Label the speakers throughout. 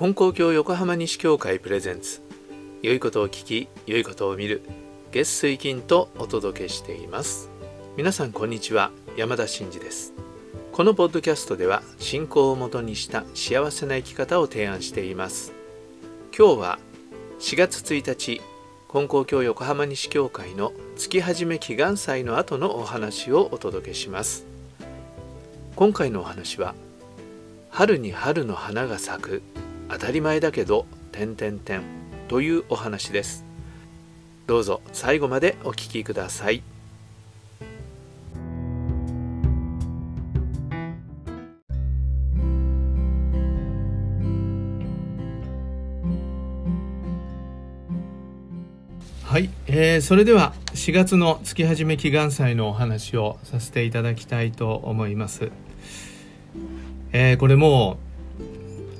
Speaker 1: 金光教横浜西教会プレゼンツ。良いことを聞き良いことを見る。月水金とお届けしています。皆さんこんにちは。山田真嗣です。このポッドキャストでは信仰をもとにした幸せな生き方を提案しています。今日は4月1日金光教横浜西教会の月始め祈願祭の後のお話をお届けします。今回のお話は春に春の花が咲く当たり前だけど点々点というお話ですどうぞ最後までお聞きくださいはい、えー、それでは4月の月始め祈願祭のお話をさせていただきたいと思います。えー、これもう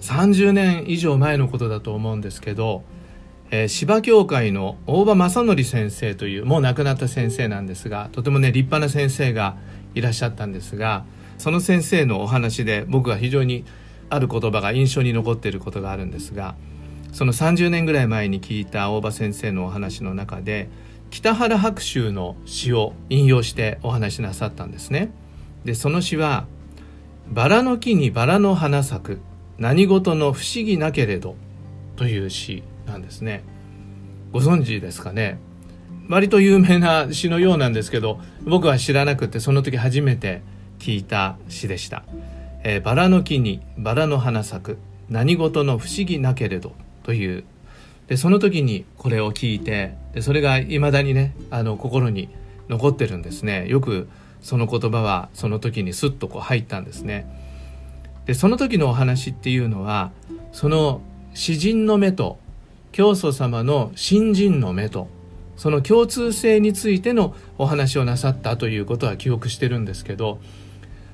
Speaker 1: 30年以上前のことだと思うんですけど、えー、芝教会の大場正則先生というもう亡くなった先生なんですがとてもね立派な先生がいらっしゃったんですがその先生のお話で僕は非常にある言葉が印象に残っていることがあるんですがその30年ぐらい前に聞いた大場先生のお話の中で北原白秋の詩を引用してお話しなさったんですね。でその詩は「バラの木にバラの花咲く何事の不思議なけれど」という詩なんですね。ご存知ですかね？割と有名な詩のようなんですけど僕は知らなくてその時初めて聞いた詩でした。えー、バラの木にバラの花咲く何事の不思議なけれどというでその時にこれを聞いてでそれがいまだにねあの心に残ってるんですねよくその言葉はその時にスッとこう入ったんですねでその時のお話っていうのはその詩人の目と教祖様の新人の目とその共通性についてのお話をなさったということは記憶してるんですけど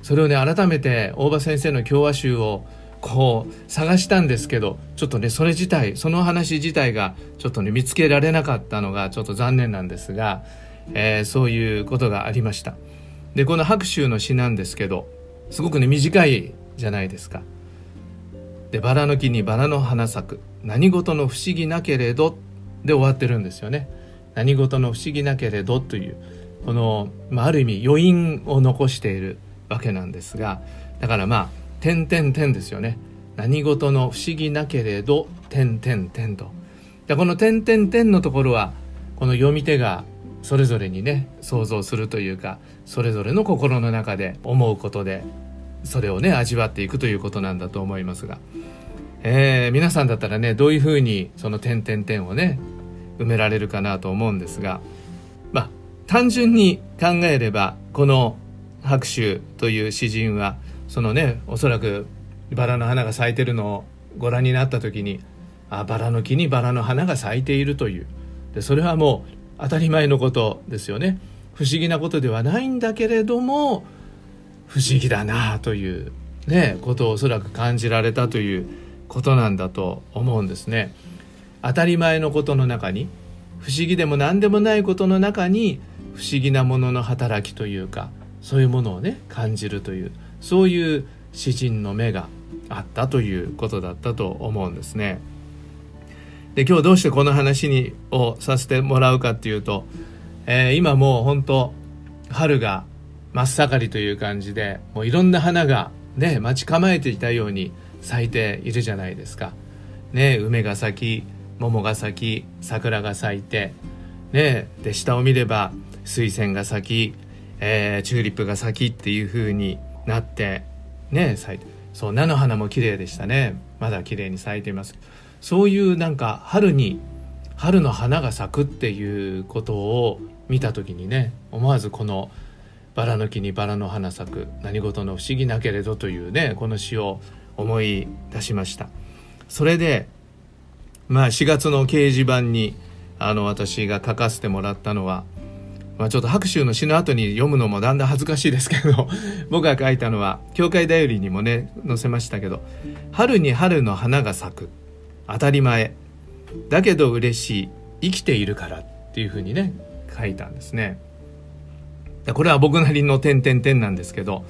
Speaker 1: それをね改めて大場先生の教和集をこう探したんですけどちょっとねそれ自体その話自体がちょっとね見つけられなかったのがちょっと残念なんですが、えー、そういうことがありました。でこの白秋の詩なんですけどすごくね短いじゃないですか。でバラの木にバラの花咲く。何事の不思議なけれどで終わってるんですよね。何事の不思議なけれどというこの、まあ、ある意味余韻を残しているわけなんですがだからまあ点点点ですよね。何事の不思議なけれど点点点と。でこの点点点のところはこの読み手がそれぞれにね想像するというかそれぞれの心の中で思うことでそれをね味わっていくということなんだと思いますが、えー、皆さんだったらねどういうふうにその点点点をね埋められるかなと思うんですが。まあ単純に考えればこの白秋という詩人はそのねおそらくバラの花が咲いてるのをご覧になった時にあバラの木にバラの花が咲いているという。でそれはもう当たり前のことですよね。不思議なことではないんだけれども不思議だなというねことをおそらく感じられたということなんだと思うんですね当たり前のことの中に不思議でも何でもないことの中に不思議なものの働きというかそういうものをね感じるというそういう詩人の目があったということだったと思うんですね。で今日どうしてこの話にをさせてもらうかっていうと、えー、今もう本当春が真っ盛りという感じでもういろんな花がね待ち構えていたように咲いているじゃないですか。ね梅が咲き桃が咲き桜が咲いてねで下を見れば水仙が咲き、えー、チューリップが咲きっていう風になってね咲いてそう菜の花も綺麗でしたねまだ綺麗に咲いていますそういうなんか春に春の花が咲くっていうことを見た時にね思わずこの「バラの木にバラの花咲く何事の不思議なけれど」というねこの詩を思い出しましたそれでまあ4月の掲示板にあの私が書かせてもらったのはまあ、ちょっと白秋の詩の後に読むのもだんだん恥ずかしいですけど 僕が書いたのは教会だよりにもね載せましたけど「春に春の花が咲く当たり前だけど嬉しい生きているから」っていうふうにね書いたんですね。これは僕なりの点々点なんですけど、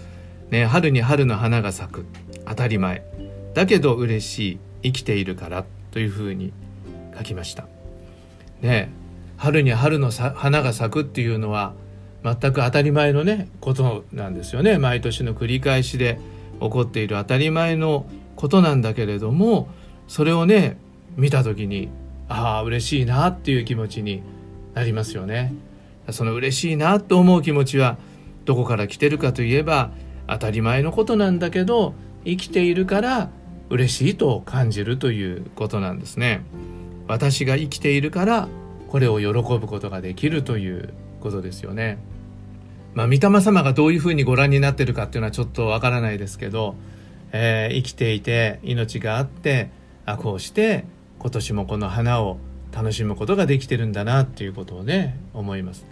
Speaker 1: ね、春に春の花が咲く。当たり前。だけど嬉しい。生きているからというふうに書きました。ね春に春の花が咲くっていうのは全く当たり前のねことなんですよね。毎年の繰り返しで起こっている当たり前のことなんだけれどもそれをね見た時にああ嬉しいなっていう気持ちになりますよね。その嬉しいなと思う気持ちはどこから来てるかといえば当たり前のことなんだけど生きているから嬉しいと感じるということなんですね。私が生きているからこれを喜ぶことができるということですよね。まあ、御霊様がどういうふうにご覧になってるかっていうのはちょっとわからないですけど、えー、生きていて命があってあこうして今年もこの花を楽しむことができてるんだなっていうことをね思います。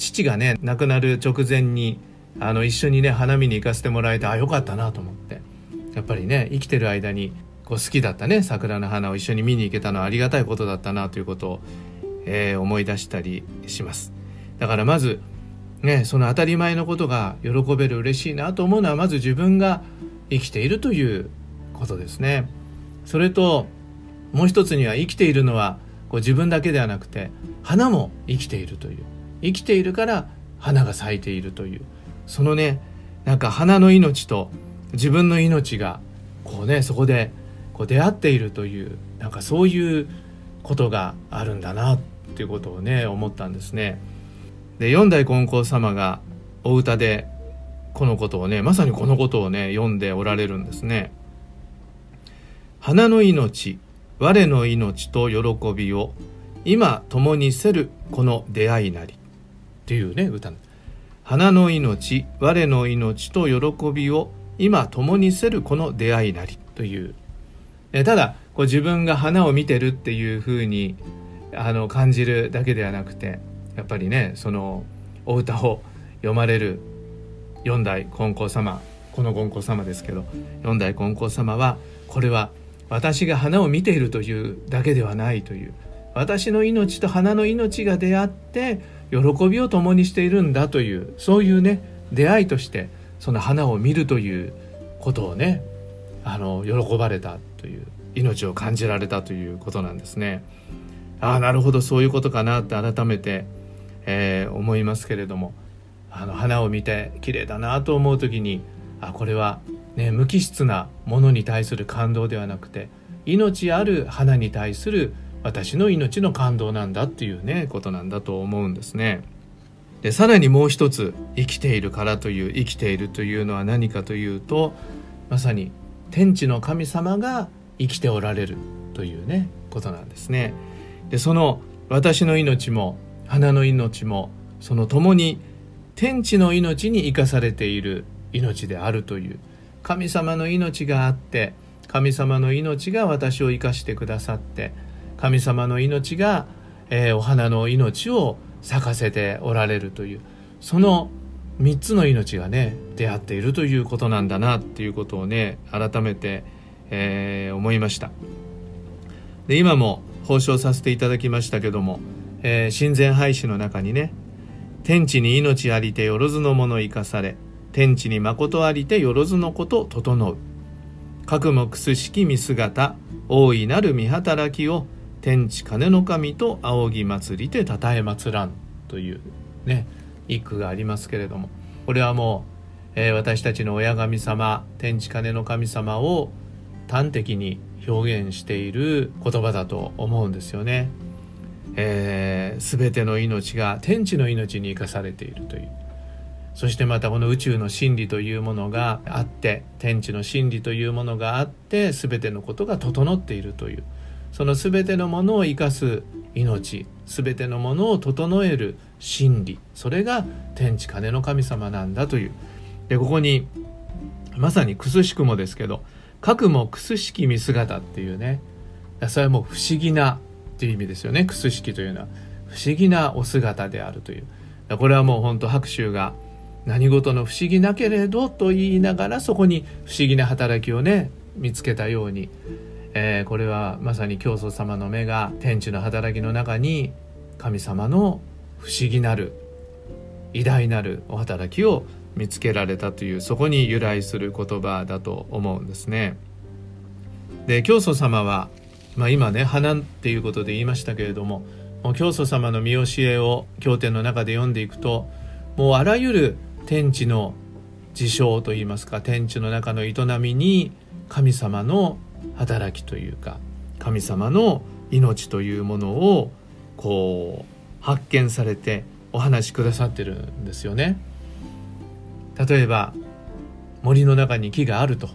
Speaker 1: 父がね亡くなる直前にあの一緒にね花見に行かせてもらえてあよかったなと思って。やっぱりね生きてる間にこう好きだったね桜の花を一緒に見に行けたのはありがたいことだったなということを、えー、思い出したりします。だからまずね、その当たり前のことが喜べる嬉しいなと思うのはまず自分が生きているということですね。それともう一つには生きているのはこう自分だけではなくて花も生きているという。生きているから花が咲いているというそのねなんか花の命と自分の命がこうねそこでこう出会っているというなんかそういうことがあるんだなっていうことをね思ったんですね。で四代金光様がお歌でこのことをねまさにこのことをね読んでおられるんですね。花の命我の命と喜びを今共にせるこの出会いなりっていうね歌花の命我の命と喜びを今共にせるこの出会いなりという。ただこう自分が花を見てるっていうふうにあの感じるだけではなくてやっぱりねそのお歌を読まれる四代金光様この金光様ですけど四代金光様はこれは私が花を見ているというだけではないという。私の命と花の命が出会って喜びを共にしているんだというそういうね出会いとしてその花を見るということをねあの喜ばれたという命を感じられたということなんですね。ああなるほどそういうことかなって改めてえー、思いますけれどもあの花を見て綺麗だなと思う時にあこれは、ね、無機質なものに対する感動ではなくて命ある花に対する感動私の命の感動なんだっていうねことなんだと思うんですね。でさらにもう一つ生きているからという生きているというのは何かというとまさに天地の神様が生きておられるというねことなんですね。でその私の命も花の命もその共に天地の命に生かされている命であるという神様の命があって神様の命が私を生かしてくださって神様の命が、えー、お花の命を咲かせておられるというその3つの命がね出会っているということなんだなっていうことをね改めて、えー、思いました。で今も報奨させていただきましたけどもえー、親善廃止の中にね天地に命ありてよろずのもの生かされ天地に誠ありてよろずのこと整う。核もくすしき見姿大いなる見働きを天地金の神と仰ぎ祭りてたたえ祭らんというね一句がありますけれども。これはもう、えー、私たちの親神様天地金の神様を端的に表現している言葉だと思うんですよね。えー、ての命が天地の命に生かされているという。そしてまたこの宇宙の真理というものがあって天地の真理というものがあって全てのことが整っているという。その全てのものを生かす命全てのものを整える真理それが天地金の神様なんだという。でここにまさにくすしくもですけど「かくもくすしき見姿」っていうね。それはもう不思議なっていう意味ですよね。クス式というのは。不思議なお姿であるという。これはもう本当白秋が何事の不思議なけれどと言いながらそこに不思議な働きをね見つけたように、えー、これはまさに教祖様の目が天地の働きの中に神様の不思議なる偉大なるお働きを見つけられたというそこに由来する言葉だと思うんですね。で教祖様は、まあ、今ね花っていうことで言いましたけれどももう教祖様の見教えを経典の中で読んでいくともうあらゆる天地の事象といいますか天地の中の営みに神様の働きというか神様の命というものをこう発見されてお話しくださってるんですよね。例えば森の中に木があると、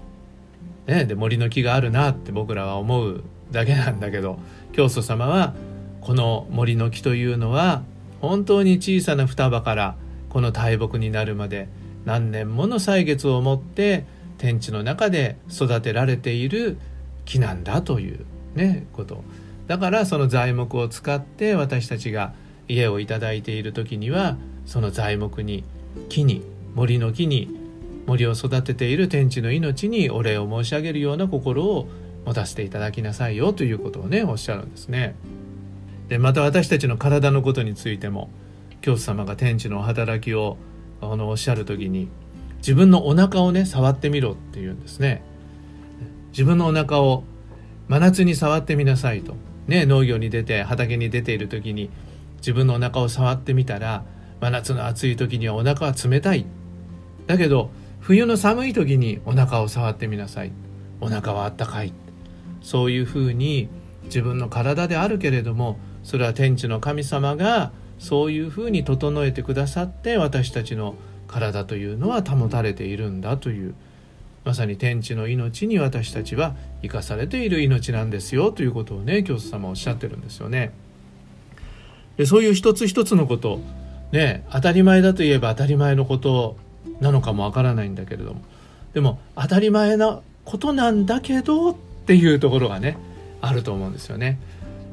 Speaker 1: ね、で森の木があるなって僕らは思うだけなんだけど教祖様はこの森の木というのは本当に小さな双葉からこの大木になるまで何年もの歳月をもって天地の中で育てられている木なんだというねことだからその材木を使って私たちが家をいいている時にはその材木に木に森の木に森を育てている天地の命にお礼を申し上げるような心を持たせていただきなさいよということをねおっしゃるんですね。でまた私たちの体のことについても教祖様が天地の働きをあのおっしゃる時に自分のお腹をね触ってみろっていうんですね。自分のお腹を真夏に触ってみなさいと。ね、農業に出て畑に出ている時に自分のお腹を触ってみたら真夏の暑い時にはお腹は冷たい。だけど冬の寒い時にお腹を触ってみなさい。お腹はあったかい。そういうふうに自分の体であるけれどもそれは天地の神様がそういうふうに整えてくださって私たちの体というのは保たれているんだというまさに天地の命に私たちは生かされている命なんですよということをね教祖様おっしゃってるんですよね。でそういう一つ一つのことね当たり前だといえば当たり前のことなのかもわからないんだけれどもでも当たり前なことなんだけどっていうところがねあると思うんですよね。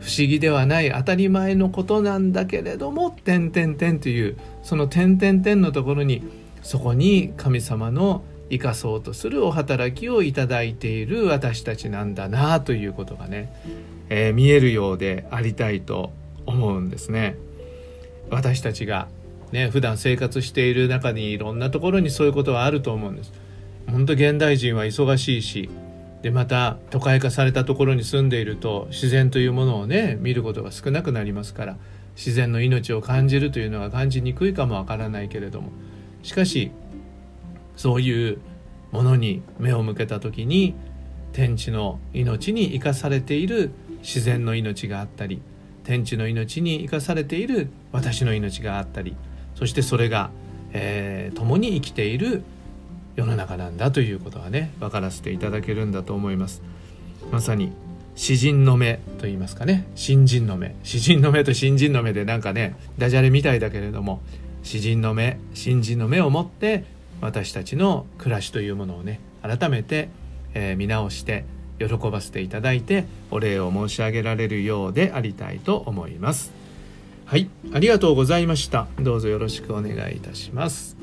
Speaker 1: 不思議ではない当たり前のことなんだけれども「点点点」というその「点点点」のところにそこに神様の生かそうとするお働きをいただいている私たちなんだなということがね、えー、見えるようでありたいと思うんですね。私たちがね、普段生活している中にいろんなところにそういうことはあると思うんです。本当現代人は忙しいしでまた都会化されたところに住んでいると自然というものをね見ることが少なくなりますから自然の命を感じるというのは感じにくいかもわからないけれどもしかしそういうものに目を向けた時に天地の命に生かされている自然の命があったり天地の命に生かされている私の命があったりそしてそれが、えー、共に生きている世の中なんだということはね分からせていただけるんだと思います。まさに詩人の目と言いますかね。新人の目。詩人の目と新人の目でなんかねダジャレみたいだけれども詩人の目新人の目を持って私たちの暮らしというものをね改めて、えー、見直して喜ばせていただいてお礼を申し上げられるようでありたいと思います。はいありがとうございました。どうぞよろしくお願いいたします。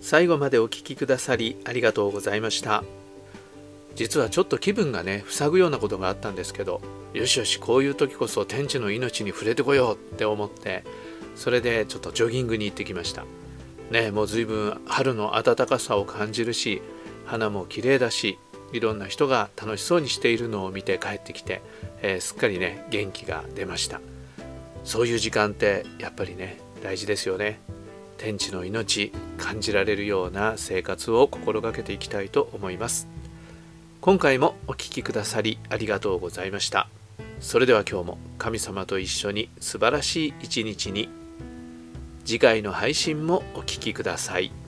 Speaker 1: 最後までお聞きくださりありがとうございました。実はちょっと気分がね塞ぐようなことがあったんですけどよしよしこういう時こそ天地の命に触れてこようって思ってそれでちょっとジョギングに行ってきました。ねもう随分春の暖かさを感じるし花も綺麗だしいろんな人が楽しそうにしているのを見て帰ってきて、えー、すっかりね元気が出ました。そういう時間ってやっぱりね大事ですよね。天地の命感じられるような生活を心がけていきたいと思います。今回もお聴きくださりありがとうございましたそれでは今日も神様と一緒に素晴らしい一日に次回の配信もお聴きください。